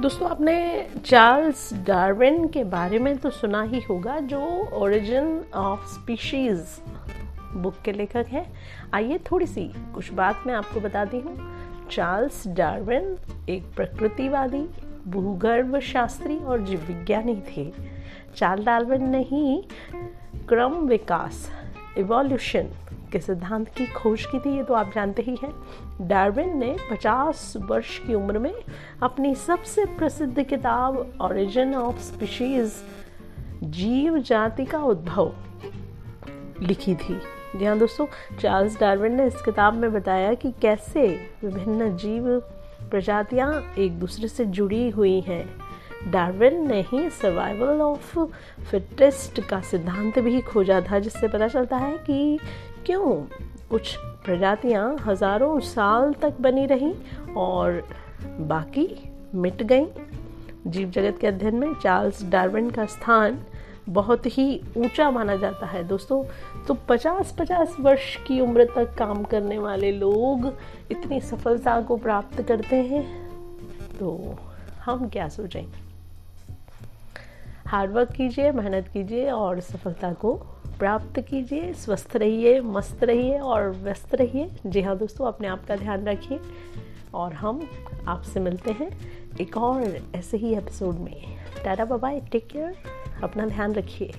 दोस्तों, आपने Charles Darwin के बारे में तो सुना ही होगा, जो ओरिजिन ऑफ़ स्पीशीज़ बुक के लेखक हैं। आइए थोड़ी सी कुछ बात मैं आपको बताती हूँ। चार्ल्स डार्विन एक प्रकृतिवादी भूगर्भ शास्त्री और जीव विज्ञानी थे। चार्ल्स डार्विन ने ही क्रम विकास इवोल्यूशन के सिद्धांत की खोज की थी, ये तो आप जानते ही हैं। डार्विन ने 50 वर्ष की उम्र में अपनी सबसे प्रसिद्ध किताब ओरिजिन ऑफ़ स्पीशीज जीव जाति का उद्भव लिखी थी। जी हाँ दोस्तों, चार्ल्स डार्विन ने इस किताब में बताया कि कैसे विभिन्न जीव प्रजातियाँ एक दूसरे से जुड़ी हुई हैं। डार्विन ने ही सर्वाइवल ऑफ़ फिटेस्ट का सिद्धांत भी खोजा था, जिससे पता चलता है कि क्यों कुछ प्रजातियाँ हज़ारों साल तक बनी रहीं और बाकी मिट गईं। जीव जगत के अध्ययन में चार्ल्स डार्विन का स्थान बहुत ही ऊँचा माना जाता है। दोस्तों तो 50-50 वर्ष की उम्र तक काम करने वाले लोग इतनी सफलता को प्राप्त करते हैं तो हम क्या सोचें? हार्डवर्क कीजिए, मेहनत कीजिए और सफलता को प्राप्त कीजिए। स्वस्थ रहिए, मस्त रहिए और व्यस्त रहिए। जी हाँ दोस्तों, अपने आप का ध्यान रखिए और हम आपसे मिलते हैं एक और ऐसे ही एपिसोड में। टाटा बाय टेक केयर अपना ध्यान रखिए।